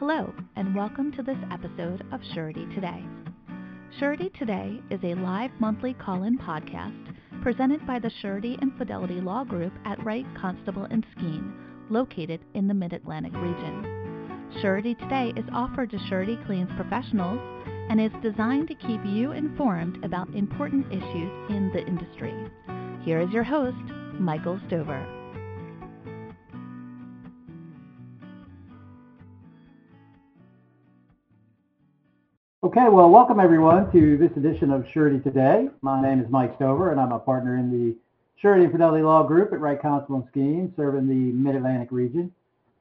Hello, and welcome to this episode of Surety Today. Surety Today is a live monthly call in podcast presented by the Surety and Fidelity Law Group at Wright Constable and Skeen, located in the Mid Atlantic region. Surety Today is offered to surety claims professionals and is designed to keep you informed about important issues in the industry. Here is your host, Michael Stover. Okay, well, welcome everyone to this edition of Surety Today. My name is Mike Stover, and I'm a partner in the Surety and Fidelity Law Group at Wright Constable and Skeen, serving the Mid-Atlantic region.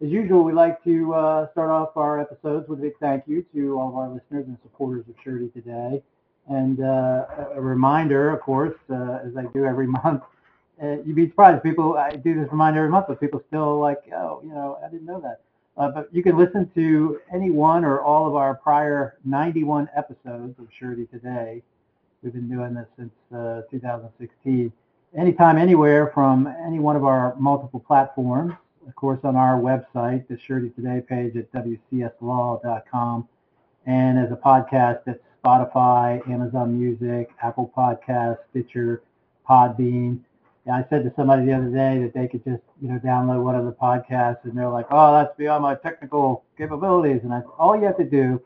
As usual, we like to uh, start off our episodes with a big thank you to all of our listeners and supporters of Surety Today. And uh, a reminder, of course, uh, as I do every month, uh, you'd be surprised. People, I do this reminder every month, but people still like, oh, you know, I didn't know that. Uh, but you can listen to any one or all of our prior 91 episodes of Surety Today. We've been doing this since uh, 2016. Anytime, anywhere from any one of our multiple platforms. Of course, on our website, the Surety Today page at wcslaw.com, and as a podcast at Spotify, Amazon Music, Apple Podcasts, Stitcher, Podbean, yeah, I said to somebody the other day that they could just, you know, download one of the podcasts and they're like, oh, that's beyond my technical capabilities. And I said, all you have to do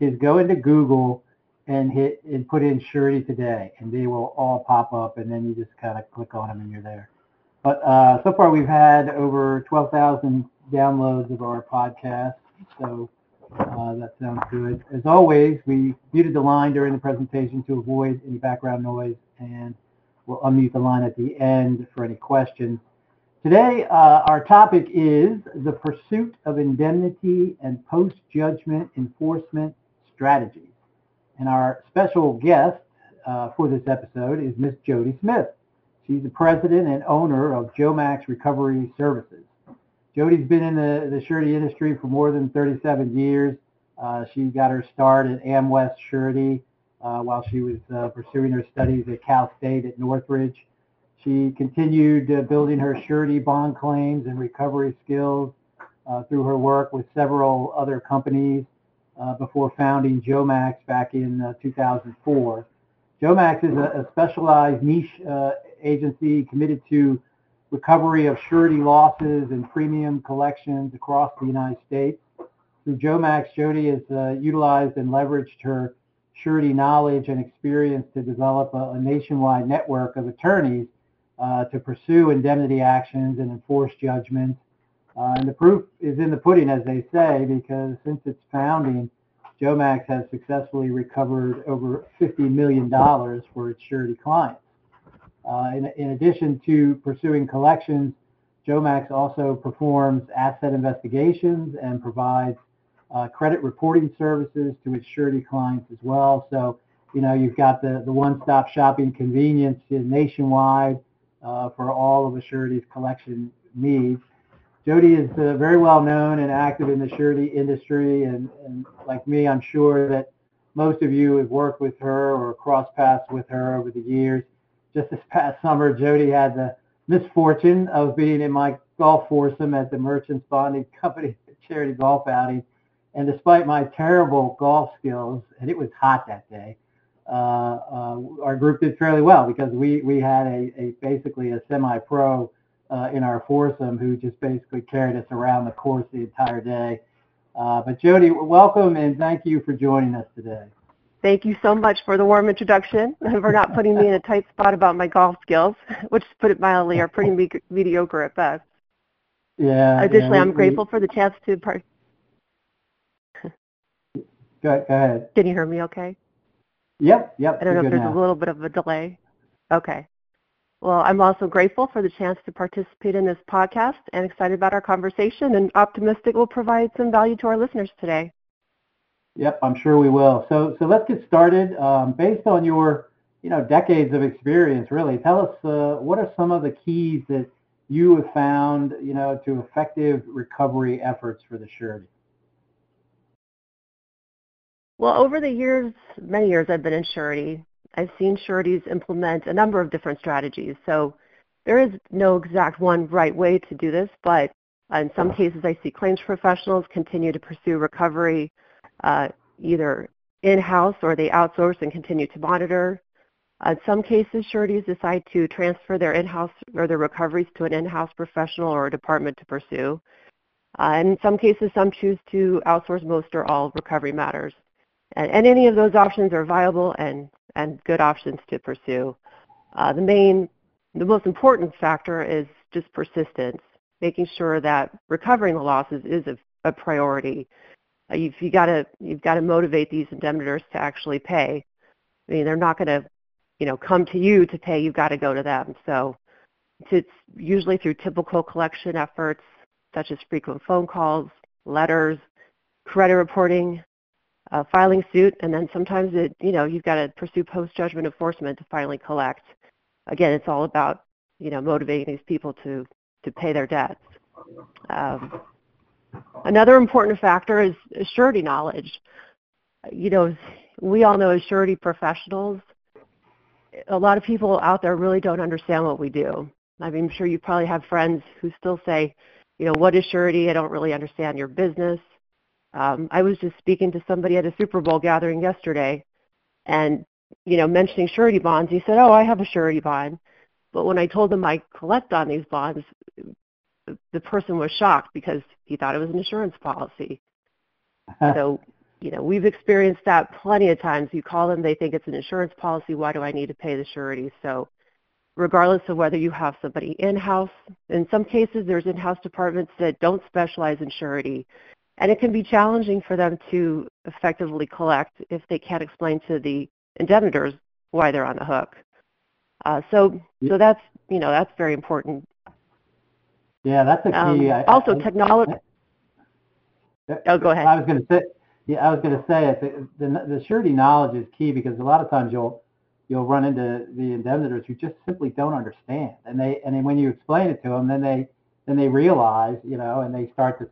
is go into Google and hit and put in Surety Today and they will all pop up and then you just kind of click on them and you're there. But uh, so far we've had over 12,000 downloads of our podcast. So uh, that sounds good. As always, we muted the line during the presentation to avoid any background noise and We'll unmute the line at the end for any questions. Today, uh, our topic is the pursuit of indemnity and post-judgment enforcement strategies. And our special guest uh, for this episode is Miss Jody Smith. She's the president and owner of Jomax Recovery Services. Jody's been in the, the surety industry for more than 37 years. Uh, she got her start at AmWest Surety uh, while she was uh, pursuing her studies at Cal State at Northridge. She continued uh, building her surety bond claims and recovery skills uh, through her work with several other companies uh, before founding Jomax back in uh, 2004. Jomax is a, a specialized niche agency committed to recovery of surety losses and premium collections across the United States. Through Jomax, Jody has utilized and leveraged her surety knowledge and experience to develop a, a nationwide network of attorneys uh, to pursue indemnity actions and enforce judgments. Uh, and the proof is in the pudding, as they say, because since its founding, Jomax has successfully recovered over $50 million for its surety clients. Uh, in, in, addition to pursuing collections, Jomax also performs asset investigations and provides uh, credit reporting services to its surety clients as well. So, you know, you've got the, the one-stop shopping convenience nationwide uh, for all of the surety's collection needs. Jody is uh, very well known and active in the surety industry, and, and like me, I'm sure that most of you have worked with her or crossed paths with her over the years. Just this past summer, Jody had the misfortune of being in my golf foursome at the Merchants Bonding Company charity golf outing and despite my terrible golf skills, and it was hot that day, uh, uh, our group did fairly well because we, we had a, a basically a semi-pro uh, in our foursome who just basically carried us around the course the entire day. Uh, but Jody, welcome and thank you for joining us today. Thank you so much for the warm introduction and for not putting me in a tight spot about my golf skills, which, to put it mildly, are pretty me- mediocre at best. Yeah. Additionally, yeah, I'm grateful for the chance to part- Go, go ahead. Can you hear me okay? Yep, yep. I don't know if there's now. a little bit of a delay. Okay. Well, I'm also grateful for the chance to participate in this podcast and excited about our conversation and optimistic we'll provide some value to our listeners today. Yep, I'm sure we will. So, so let's get started. Um, based on your, you know, decades of experience, really, tell us uh, what are some of the keys that you have found, you know, to effective recovery efforts for the surety. Well, over the years, many years I've been in surety, I've seen sureties implement a number of different strategies. So there is no exact one right way to do this, but In some cases, I see claims professionals continue to pursue recovery uh, either in-house or they outsource and continue to monitor. In some cases, sureties decide to transfer their in-house or their recoveries to an in-house professional or a department to pursue. Uh, in some cases, some choose to outsource most or all recovery matters. And, and any of those options are viable and, and good options to pursue. Uh, the main, the most important factor is just persistence, making sure that recovering the losses is a, a priority. Uh, you've, you gotta, you've got to motivate these indemnitors to actually pay. I mean, they're not going to you know, come to you to pay, you've got to go to them. So it's usually through typical collection efforts such as frequent phone calls, letters, credit reporting, uh, filing suit, and then sometimes it, you know, you've got to pursue post-judgment enforcement to finally collect. Again, it's all about, you know, motivating these people to, to pay their debts. Um, another important factor is surety knowledge. You know, we all know as surety professionals, a lot of people out there really don't understand what we do. I mean, I'm sure you probably have friends who still say, you know, what is surety? I don't really understand your business. Um, I was just speaking to somebody at a Super Bowl gathering yesterday, and you know, mentioning surety bonds. He said, "Oh, I have a surety bond," but when I told him I collect on these bonds, the person was shocked because he thought it was an insurance policy. so you know, we've experienced that plenty of times. You call them, they think it's an insurance policy. Why do I need to pay the surety? So regardless of whether you have somebody in-house, in some cases there's in-house departments that don't specialize in surety. And it can be challenging for them to effectively collect if they can't explain to the indemnitors why they're on the hook. Uh, so, so that's you know that's very important. Yeah, that's a key. Um, also, technology. Oh, go ahead. I was going to say yeah, I was going to say it. The, the, the surety knowledge is key because a lot of times you'll you'll run into the indemnitors who just simply don't understand, and they and then when you explain it to them, then they then they realize, you know, and they start to, to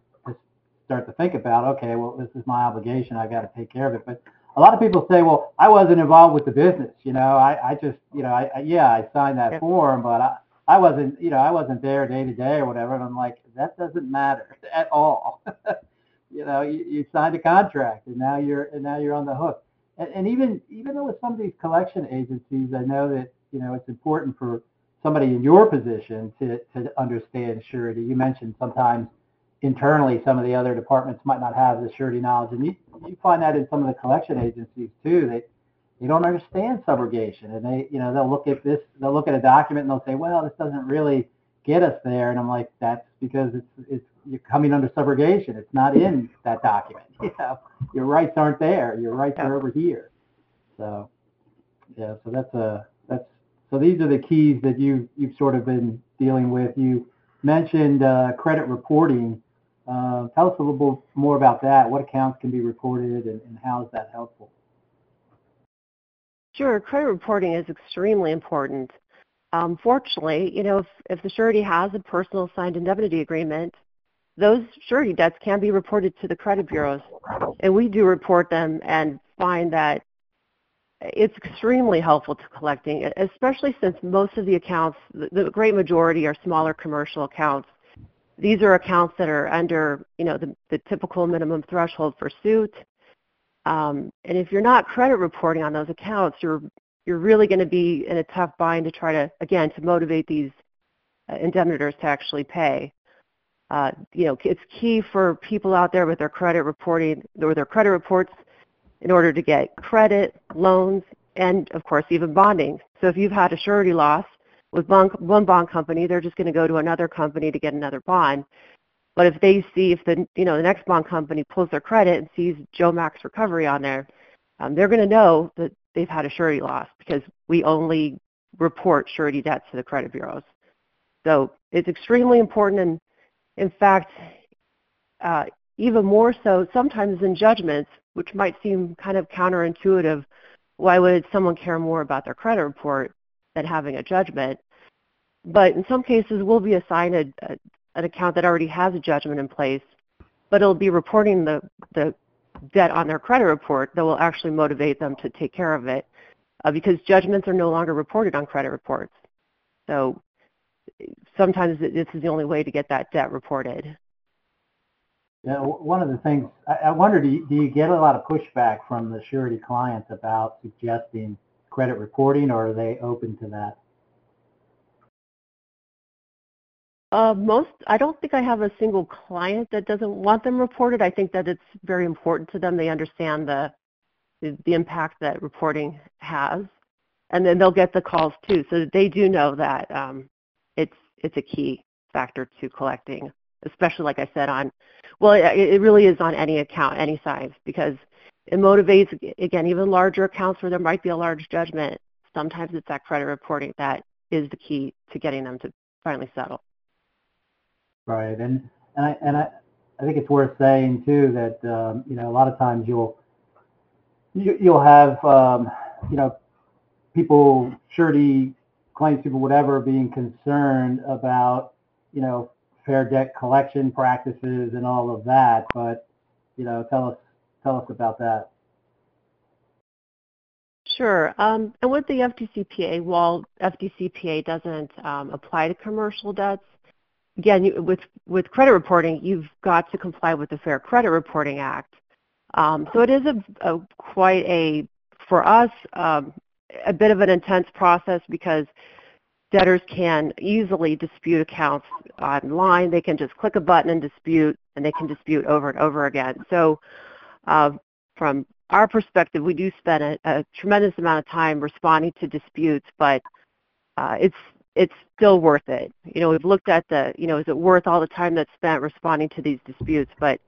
start to think about, okay, well, this is my obligation. I've got to take care of it. But a lot of people say, well, I wasn't involved with the business. You know, I, I just, you know, I, I yeah, I signed that yep. form, but I, I wasn't, you know, I wasn't there day to day or whatever. And I'm like, that doesn't matter at all. you know, you, you signed a contract and now you're and now you're on the hook. And, and even even though with some of these collection agencies, I know that you know it's important for somebody in your position to to understand surety. You mentioned sometimes internally some of the other departments might not have the surety knowledge, and you you find that in some of the collection agencies too. They they don't understand subrogation, and they you know they'll look at this they'll look at a document and they'll say, well, this doesn't really get us there, and I'm like, that's because it's it's you're coming under subrogation. It's not in that document. You know, your rights aren't there. Your rights are over here. So, yeah. So that's a that's so these are the keys that you you've sort of been dealing with. You mentioned uh, credit reporting. Uh, tell us a little more about that. What accounts can be reported, and, and how is that helpful? Sure. Credit reporting is extremely important. Um, fortunately, you know, if, if the surety has a personal signed indemnity agreement, those surety debts can be reported to the credit bureaus. And we do report them and find that it's extremely helpful to collecting, especially since most of the accounts, the great majority are smaller commercial accounts. These are accounts that are under, you know, the, the typical minimum threshold for suit. Um, and if you're not credit reporting on those accounts, you're you're really going to be in a tough bind to try to, again, to motivate these uh, indemnitors to actually pay uh, you know, it's key for people out there with their credit reporting or their credit reports in order to get credit, loans, and of course even bonding. So if you've had a surety loss with one bond company, they're just going to go to another company to get another bond. But if they see if the you know the next bond company pulls their credit and sees Jomax Recovery on there, um, they're going to know that they've had a surety loss because we only report surety debts to the credit bureaus. So it's extremely important and in fact, uh, even more so sometimes in judgments, which might seem kind of counterintuitive. Why would someone care more about their credit report than having a judgment? But in some cases, we'll be assigned a, a, an account that already has a judgment in place, but it'll be reporting the, the debt on their credit report that will actually motivate them to take care of it uh, because judgments are no longer reported on credit reports. So sometimes this is the only way to get that debt reported. Yeah, one of the things I, I wonder, do you, do you get a lot of pushback from the surety clients about suggesting credit reporting, or are they open to that? Uh, most, I don't think I have a single client that doesn't want them reported. I think that it's very important to them. They understand the the, the impact that reporting has, and then they'll get the calls too. So they do know that um, it's it's a key factor to collecting, especially like I said on, well, it, it really is on any account, any size, because it motivates again even larger accounts where there might be a large judgment. Sometimes it's that credit reporting that is the key to getting them to finally settle. Right, and and I and I, I think it's worth saying too that um, you know a lot of times you'll you, you'll have um, you know people surety claims people whatever being concerned about you know fair debt collection practices and all of that, but you know tell us tell us about that. Sure. Um, and with the FDCPA, while FDCPA doesn't um, apply to commercial debts, again, you, with, with credit reporting, you've got to comply with the Fair Credit Reporting Act. Um, so it is a, a, quite a, for us, um, a bit of an intense process because debtors can easily dispute accounts online. They can just click a button and dispute, and they can dispute over and over again. So uh, from our perspective, we do spend a, a, tremendous amount of time responding to disputes, but uh, it's it's still worth it. You know, we've looked at the, you know, is it worth all the time that's spent responding to these disputes? But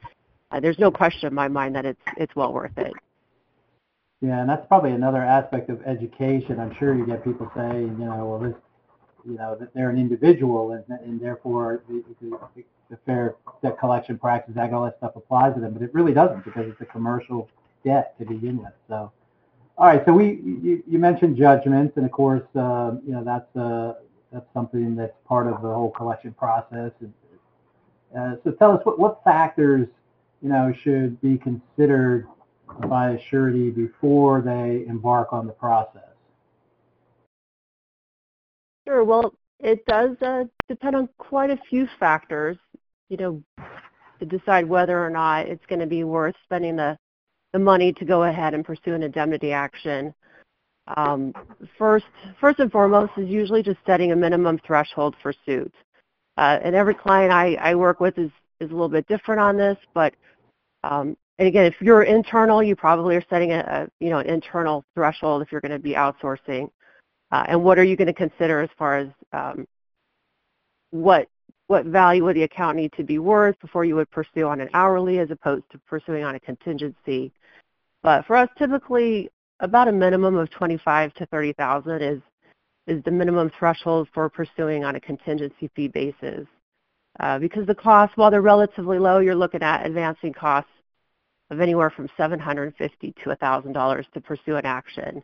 uh, there's no question in my mind that it's it's well worth it. Yeah, and that's probably another aspect of education. I'm sure you get people saying, you know, well, this, you know, that they're an individual and, and therefore the, the, the fair debt collection practice act, all that stuff applies to them, but it really doesn't because it's a commercial debt to begin with. So, all right, so we you, you mentioned judgments, and of course, uh, you know, that's uh, that's something that's part of the whole collection process. Uh, so tell us what, what factors, you know, should be considered by a surety before they embark on the process. Sure. Well, it does uh, depend on quite a few factors, you know, to decide whether or not it's going to be worth spending the, the money to go ahead and pursue an indemnity action. Um, first, first and foremost is usually just setting a minimum threshold for suit. Uh, and every client I, I work with is, is a little bit different on this, but um, and again, if you're internal, you probably are setting a, a you know an internal threshold if you're going to be outsourcing. Uh, and what are you going to consider as far as um, what what value would the account need to be worth before you would pursue on an hourly as opposed to pursuing on a contingency? But for us, typically about a minimum of 25 to 30,000 is is the minimum threshold for pursuing on a contingency fee basis. Uh, because the costs, while they're relatively low, you're looking at advancing costs of anywhere from 750 to $1,000 to pursue an action.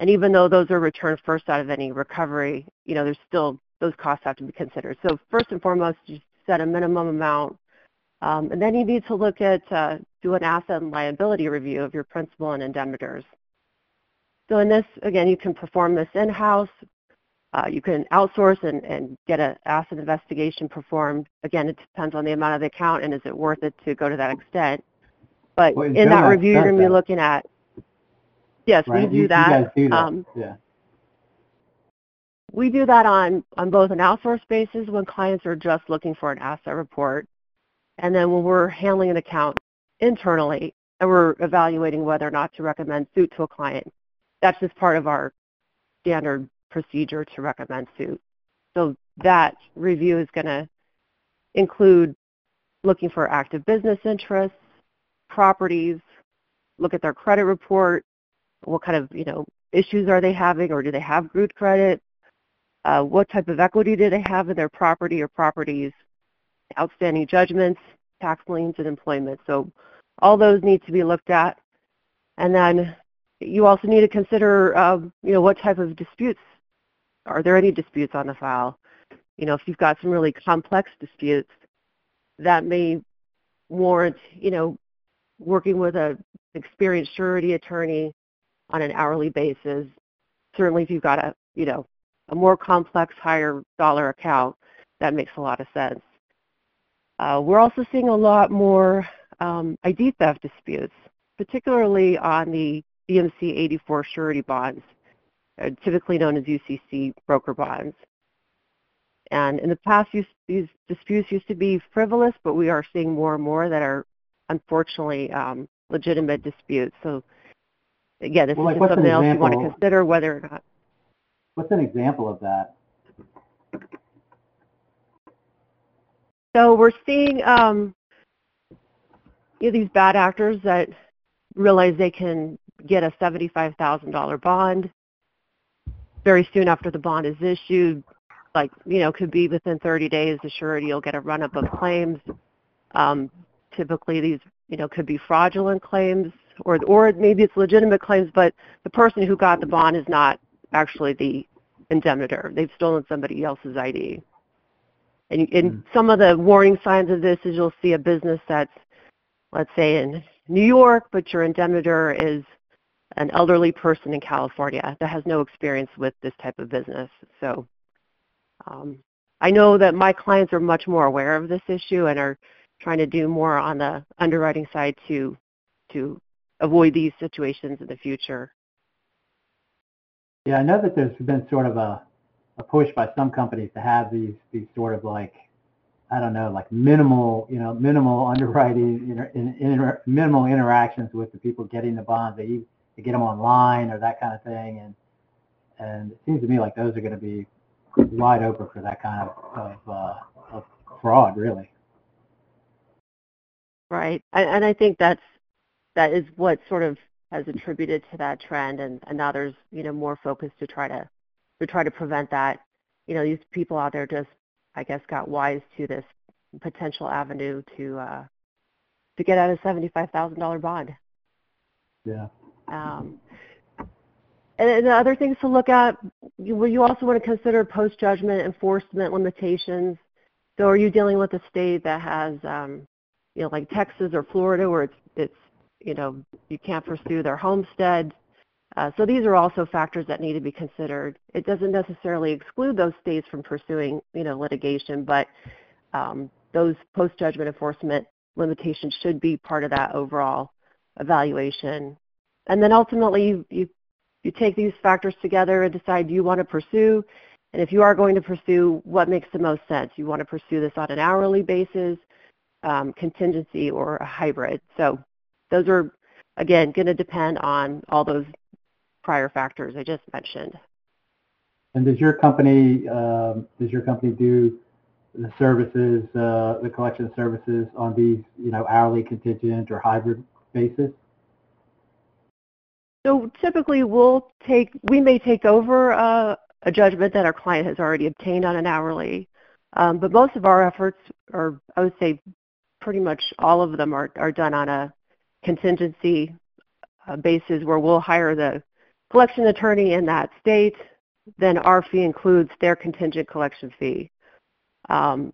And even though those are returned first out of any recovery, you know, there's still those costs have to be considered. So first and foremost, you set a minimum amount, um, and then you need to look at uh, do an asset and liability review of your principal and indemnitors. So in this, again, you can perform this in-house. Uh, you can outsource and, and get an asset investigation performed. Again, it depends on the amount of the account and is it worth it to go to that extent. But well, in that review, you're going to be looking at, yes, right? we do you, that. You do that. Um, yeah. We do that on, on both an outsource basis when clients are just looking for an asset report. And then when we're handling an account internally and we're evaluating whether or not to recommend suit to a client, that's just part of our standard procedure to recommend suit. So that review is going to include looking for active business interests, properties, look at their credit report, what kind of you know issues are they having, or do they have good credit? Uh, what type of equity do they have in their property or properties? Outstanding judgments, tax liens, and employment. So all those need to be looked at. And then you also need to consider, um, you know, what type of disputes. Are there any disputes on the file? You know, if you've got some really complex disputes, that may warrant, you know, working with an experienced surety attorney on an hourly basis. Certainly, if you've got a, you know, a more complex, higher dollar account, that makes a lot of sense. Uh, we're also seeing a lot more um, ID theft disputes, particularly on the BMC 84 surety bonds, uh, typically known as ICC broker bonds. And in the past, these disputes used to be frivolous, but we are seeing more and more that are unfortunately um, legitimate disputes. So again, this well, is something else you want to consider whether or not. What's an example of that? So we're seeing um, you know, these bad actors that realize they can get a $75,000 bond very soon after the bond is issued. Like, you know, could be within 30 days, the surety will get a run-up of claims. Um, typically, these, you know, could be fraudulent claims, or or maybe it's legitimate claims, but the person who got the bond is not actually the indemnitor. They've stolen somebody else's ID. And, and mm. some of the warning signs of this is you'll see a business that's, let's say, in New York, but your indemnitor is an elderly person in California that has no experience with this type of business. So um, I know that my clients are much more aware of this issue and are trying to do more on the underwriting side to to avoid these situations in the future. Yeah, I know that there's been sort of a a push by some companies to have these these sort of like I don't know like minimal you know minimal underwriting you know in, in, minimal interactions with the people getting the bonds. They, they get them online or that kind of thing. And and it seems to me like those are going to be wide open for that kind of of, uh, of fraud really. Right. And I think that's that is what sort of has attributed to that trend and, and now there's you know more focus to try to to try to prevent that. You know, these people out there just, I guess, got wise to this potential avenue to uh, to get out a seventy-five thousand dollar bond. Yeah. Um, and, and the other things to look at, you, you also want to consider post-judgment enforcement limitations. So, are you dealing with a state that has, um, you know, like Texas or Florida, where it's it's you know you can't pursue their homestead uh, so these are also factors that need to be considered. It doesn't necessarily exclude those states from pursuing, you know, litigation, but um, those post-judgment enforcement limitations should be part of that overall evaluation. And then ultimately, you, you, you take these factors together and decide you want to pursue. And if you are going to pursue, what makes the most sense? You want to pursue this on an hourly basis, um, contingency, or a hybrid. So those are, again, going to depend on all those prior factors I just mentioned. And does your company um, does your company do the services, uh, the collection services on these, you know, hourly contingent or hybrid basis? So typically, we'll take we may take over uh, a judgment that our client has already obtained on an hourly, um, but most of our efforts, or I would say, pretty much all of them, are are done on a contingency uh, basis, where we'll hire the collection attorney in that state, then our fee includes their contingent collection fee. Um,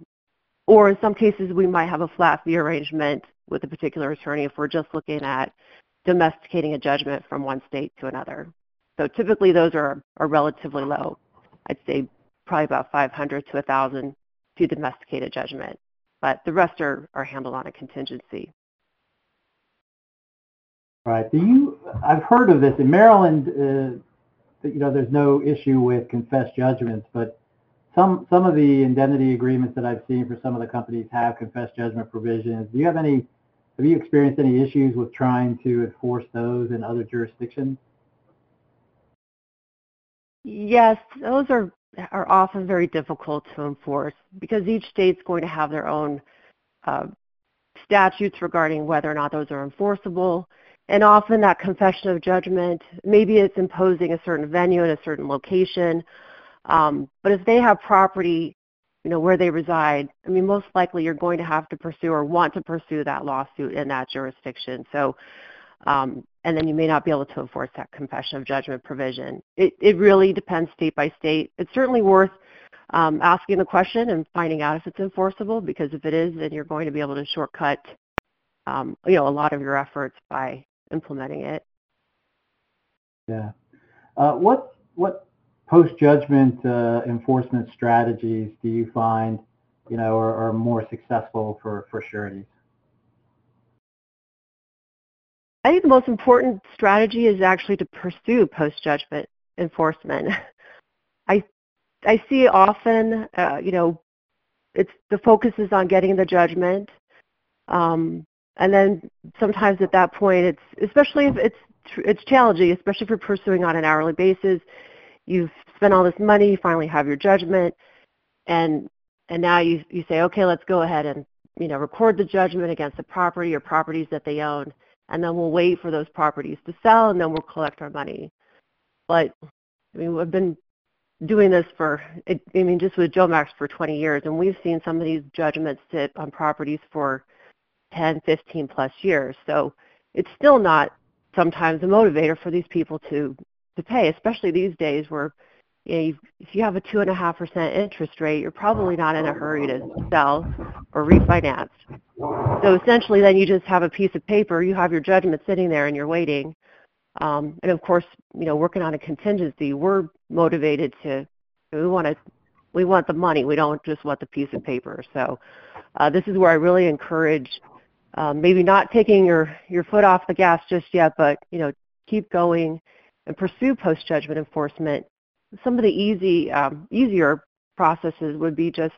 or in some cases, we might have a flat fee arrangement with a particular attorney if we're just looking at domesticating a judgment from one state to another. So typically those are, are relatively low. I'd say probably about 500 to 1,000 to domesticate a judgment, but the rest are, are handled on a contingency. Right. Do you? I've heard of this in Maryland. Uh, you know, there's no issue with confessed judgments, but some some of the indemnity agreements that I've seen for some of the companies have confessed judgment provisions. Do you have any? Have you experienced any issues with trying to enforce those in other jurisdictions? Yes, those are are often very difficult to enforce because each state's going to have their own uh, statutes regarding whether or not those are enforceable. And often that confession of judgment, maybe it's imposing a certain venue in a certain location, um, but if they have property, you know, where they reside, I mean, most likely you're going to have to pursue or want to pursue that lawsuit in that jurisdiction. So, um, and then you may not be able to enforce that confession of judgment provision. It, it really depends state by state. It's certainly worth um, asking the question and finding out if it's enforceable because if it is, then you're going to be able to shortcut, um, you know, a lot of your efforts by implementing it. Yeah. Uh, what what post judgment uh, enforcement strategies do you find you know, are, are more successful for, for sureties? I think the most important strategy is actually to pursue post-judgment enforcement. I I see often, uh, you know, it's the focus is on getting the judgment, um, and then sometimes at that point, it's especially if it's it's challenging, especially if you're pursuing on an hourly basis. You've spent all this money, you finally have your judgment, and and now you you say, okay, let's go ahead and you know record the judgment against the property or properties that they own, and then we'll wait for those properties to sell, and then we'll collect our money. But I mean, we've been doing this for, I mean, just with Jomax for 20 years, and we've seen some of these judgments sit on properties for 10, 15 plus years. So it's still not sometimes a motivator for these people to to pay, especially these days where you know, if you have a two and a half percent interest rate, you're probably not in a hurry to sell or refinance. So essentially, then you just have a piece of paper, you have your judgment sitting there, and you're waiting. Um, and of course, you know, working on a contingency, we're motivated to we want to we want the money. We don't just want the piece of paper. So uh, this is where I really encourage um, maybe not taking your your foot off the gas just yet, but you know, keep going and pursue post judgment enforcement. Some of the easy um, easier processes would be just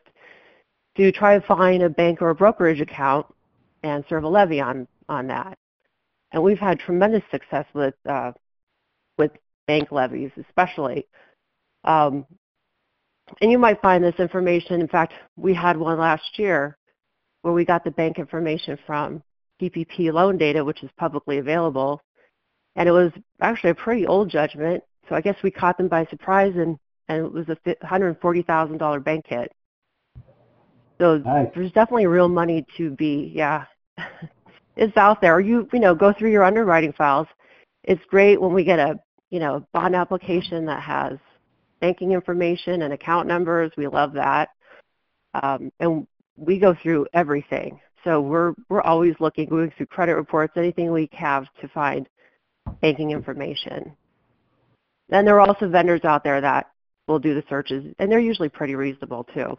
to try to find a bank or a brokerage account and serve a levy on on that and we've had tremendous success with uh, with bank levies, especially. Um, and you might find this information. In fact, we had one last year where we got the bank information from PPP loan data, which is publicly available, and it was actually a pretty old judgment. So I guess we caught them by surprise, and and it was a $140,000 bank hit. So nice. there's definitely real money to be, yeah, is out there. You you know go through your underwriting files. It's great when we get a you know bond application that has banking information and account numbers. We love that, um, and we go through everything. So we're we're always looking, going through credit reports, anything we have to find banking information. Then there are also vendors out there that will do the searches, and they're usually pretty reasonable too.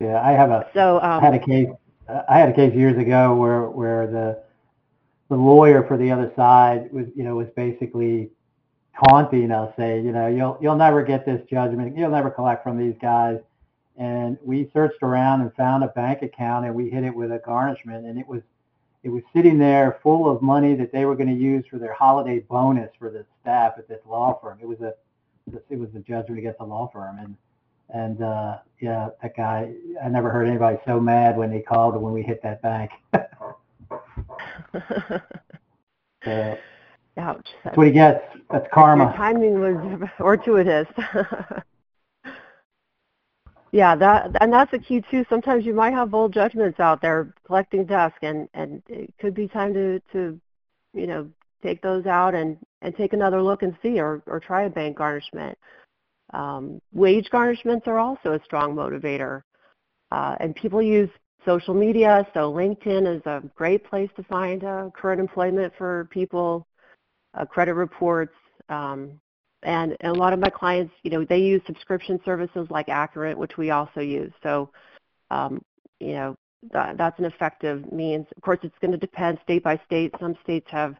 Yeah, I have a so um, I had a case I had a case years ago where where the the lawyer for the other side was you know was basically taunting us, say you know you'll you'll never get this judgment, you'll never collect from these guys. And we searched around and found a bank account and we hit it with a garnishment and it was it was sitting there full of money that they were going to use for their holiday bonus for the staff at this law firm. It was a it was a judgment against a law firm and and uh, yeah, that guy, I never heard anybody so mad when they called when we hit that bank. so, Ouch. That's what he gets. That's karma. Your timing was fortuitous. Yeah, that and that's the key too. Sometimes you might have old judgments out there collecting dust, and and it could be time to to you know take those out and and take another look and see, or or try a bank garnishment. Um, wage garnishments are also a strong motivator. Uh, and people use social media, so LinkedIn is a great place to find uh, current employment for people, uh, credit reports, um, and, and, a lot of my clients, you know, they use subscription services like Accurint, which we also use. So, um, you know, that, that's an effective means. Of course, it's going to depend state by state. Some states have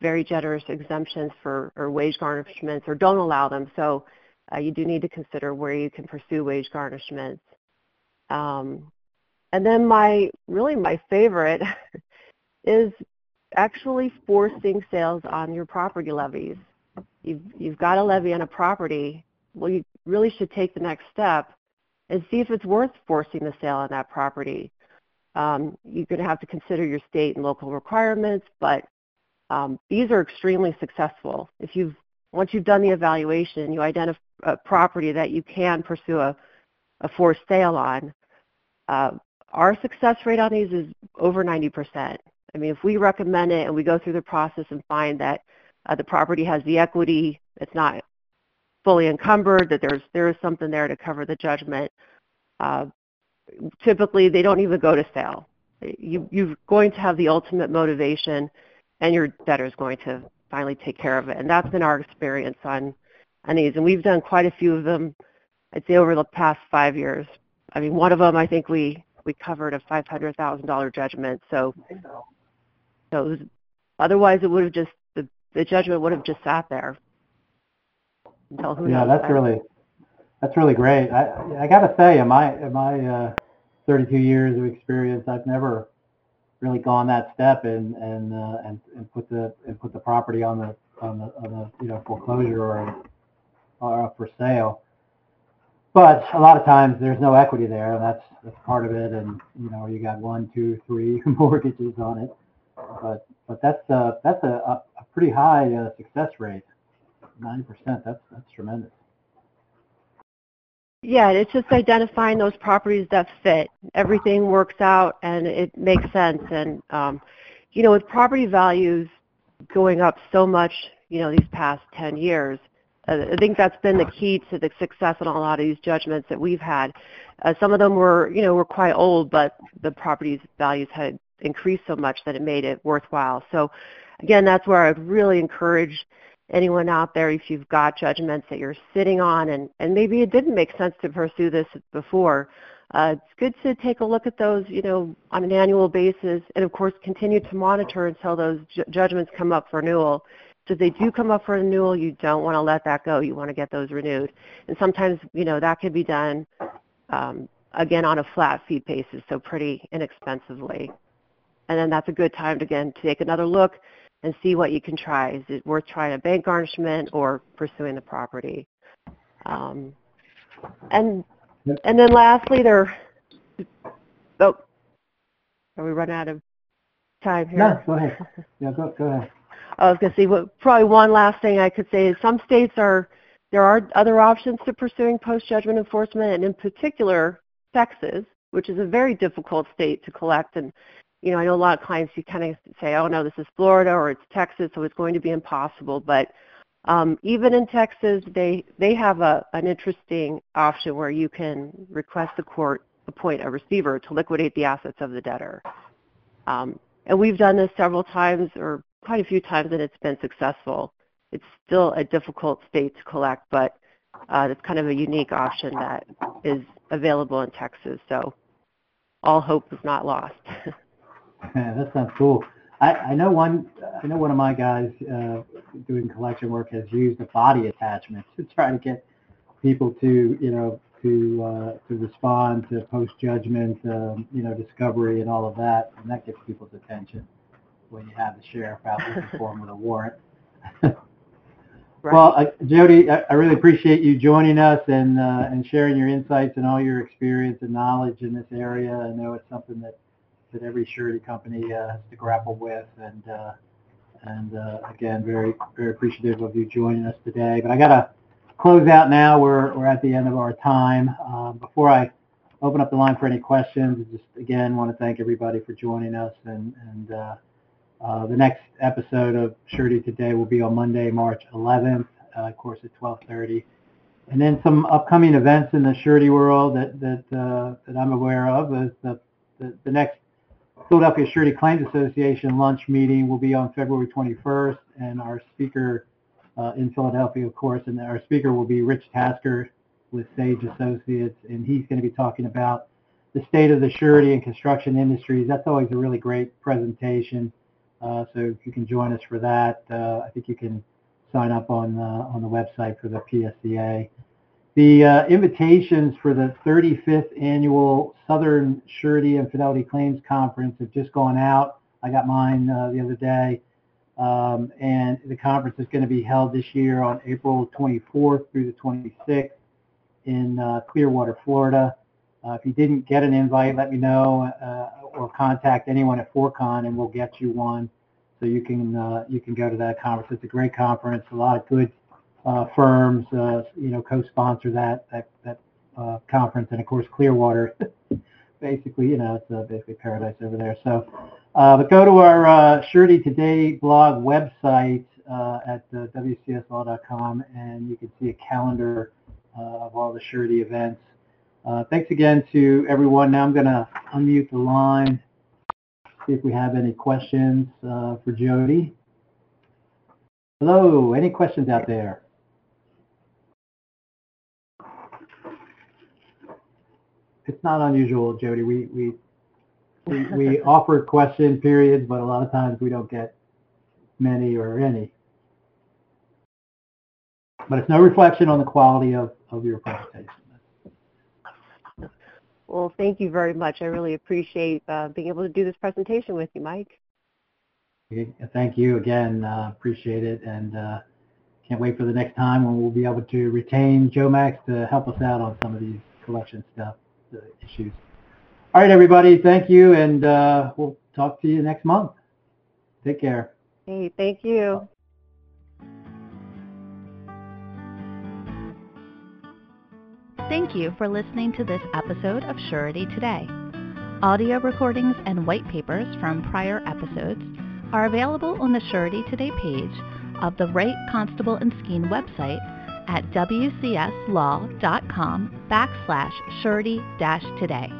very generous exemptions for or wage garnishments or don't allow them. So uh, you do need to consider where you can pursue wage garnishments. Um, and then my, really my favorite is actually forcing sales on your property levies. You've, you've got a levy on a property, well you really should take the next step and see if it's worth forcing the sale on that property. Um, you're going to have to consider your state and local requirements, but um, these are extremely successful. If you've once you've done the evaluation, you identify a property that you can pursue a, a forced sale on. Uh, our success rate on these is over 90%. I mean, if we recommend it and we go through the process and find that uh, the property has the equity, it's not fully encumbered, that there's there is something there to cover the judgment. Uh, typically, they don't even go to sale. You, you're going to have the ultimate motivation, and your debtor is going to finally take care of it. And that's been our experience on, on these. And we've done quite a few of them, I'd say over the past five years. I mean, one of them I think we we covered a five hundred thousand dollar judgment. So, so it was, otherwise it would have just the judgment would have just sat there until who Yeah, knows that's when. really, that's really great. I, I gotta say, in my, in my, uh, thirty-two years of experience, I've never really gone that step and, and, uh, and, and put the, and put the property on the, on the, on the, you know, foreclosure or, or for sale. But a lot of times there's no equity there and that's, that's part of it. And, you know, you got one, two, three mortgages on it. But, but that's, uh, that's a, a a pretty high, uh, success rate. Nine percent, that's, that's tremendous. Yeah, it's just identifying those properties that fit. Everything works out and it makes sense. And, um, you know, with property values going up so much, you know, these past 10 years, uh, I think that's been the key to the success in a lot of these judgments that we've had. Uh, some of them were, you know, were quite old, but the property's values had increased so much that it made it worthwhile. So again, that's where I'd really encourage anyone out there if you've got judgments that you're sitting on and, and maybe it didn't make sense to pursue this before. Uh, it's good to take a look at those, you know, on an annual basis and of course continue to monitor until those ju- judgments come up for renewal. So if they do come up for renewal, you don't want to let that go. You want to get those renewed. And sometimes, you know, that can be done um, again on a flat fee basis, so pretty inexpensively. And then that's a good time to again take another look and see what you can try. Is it worth trying a bank garnishment or pursuing the property? Um, and and then lastly, there. Oh, are we running out of time here? No, go ahead. Yeah, go, go ahead. I was going to say, what, probably one last thing I could say is some states are, there are other options to pursuing post-judgment enforcement, and in particular, Texas, which is a very difficult state to collect. And, you know, I know a lot of clients, you kind of say, oh, no, this is Florida or it's Texas, so it's going to be impossible. But um, even in Texas, they, they have a, an interesting option where you can request the court appoint a receiver to liquidate the assets of the debtor. Um, and we've done this several times or quite a few times and it's been successful. It's still a difficult state to collect, but uh, it's kind of a unique option that is available in Texas. So all hope is not lost. That sounds cool. I, I know one, I know one of my guys, uh, doing collection work has used a body attachment to try to get people to, you know, to, uh, to respond to post-judgment, um, you know, discovery and all of that. And that gets people's attention when you have the sheriff out looking for them with a warrant. Right. Well, uh, Jody, I, I really appreciate you joining us and, uh, and sharing your insights and all your experience and knowledge in this area. I know it's something that, that every surety company, uh, has to grapple with and, uh, and, uh, again, very, very appreciative of you joining us today. But I gotta close out now. We're, we're at the end of our time. Um, before I open up the line for any questions, just again, want to thank everybody for joining us and, and, uh, uh, the next episode of Surety Today will be on Monday, March 11th, uh, of course, at 12:30. And then some upcoming events in the surety world that that uh, that I'm aware of is the, the the next Philadelphia Surety Claims Association lunch meeting will be on February 21st, and our speaker uh, in Philadelphia, of course, and our speaker will be Rich Tasker with Sage Associates, and he's going to be talking about the state of the surety and construction industries. That's always a really great presentation. Uh, so if you can join us for that, uh, I think you can sign up on uh, on the website for the PSCA. The uh, invitations for the 35th annual Southern Surety and Fidelity Claims Conference have just gone out. I got mine uh, the other day, um, and the conference is going to be held this year on April 24th through the 26th in uh, Clearwater, Florida. Uh, if you didn't get an invite, let me know uh, or contact anyone at Forcon and we'll get you one so you can uh, you can go to that conference. It's a great conference. A lot of good firms, uh, you know, co-sponsor that that that uh, conference, and of course Clearwater. basically, you know, it's uh, basically paradise over there. So, uh, but go to our uh, Surety Today blog website uh, at uh, wcslaw.com, and you can see a calendar uh, of all the surety events. Uh, thanks again to everyone. Now I'm going to unmute the line, see if we have any questions uh, for Jody. Hello, any questions out there? It's not unusual, Jody. We we we, we offer question periods, but a lot of times we don't get many or any. But it's no reflection on the quality of, of your presentation. Well, thank you very much. I really appreciate uh, being able to do this presentation with you, Mike. Thank you again. Uh, appreciate it. And uh, can't wait for the next time when we'll be able to retain Jomax to help us out on some of these collection stuff, the issues. All right, everybody. Thank you. And uh, we'll talk to you next month. Take care. Hey, thank you. Thank you for listening to this episode of Surety Today. Audio recordings and white papers from prior episodes are available on the Surety Today page of the Wright Constable and Skeen website at wcslaw.com backslash surety-today.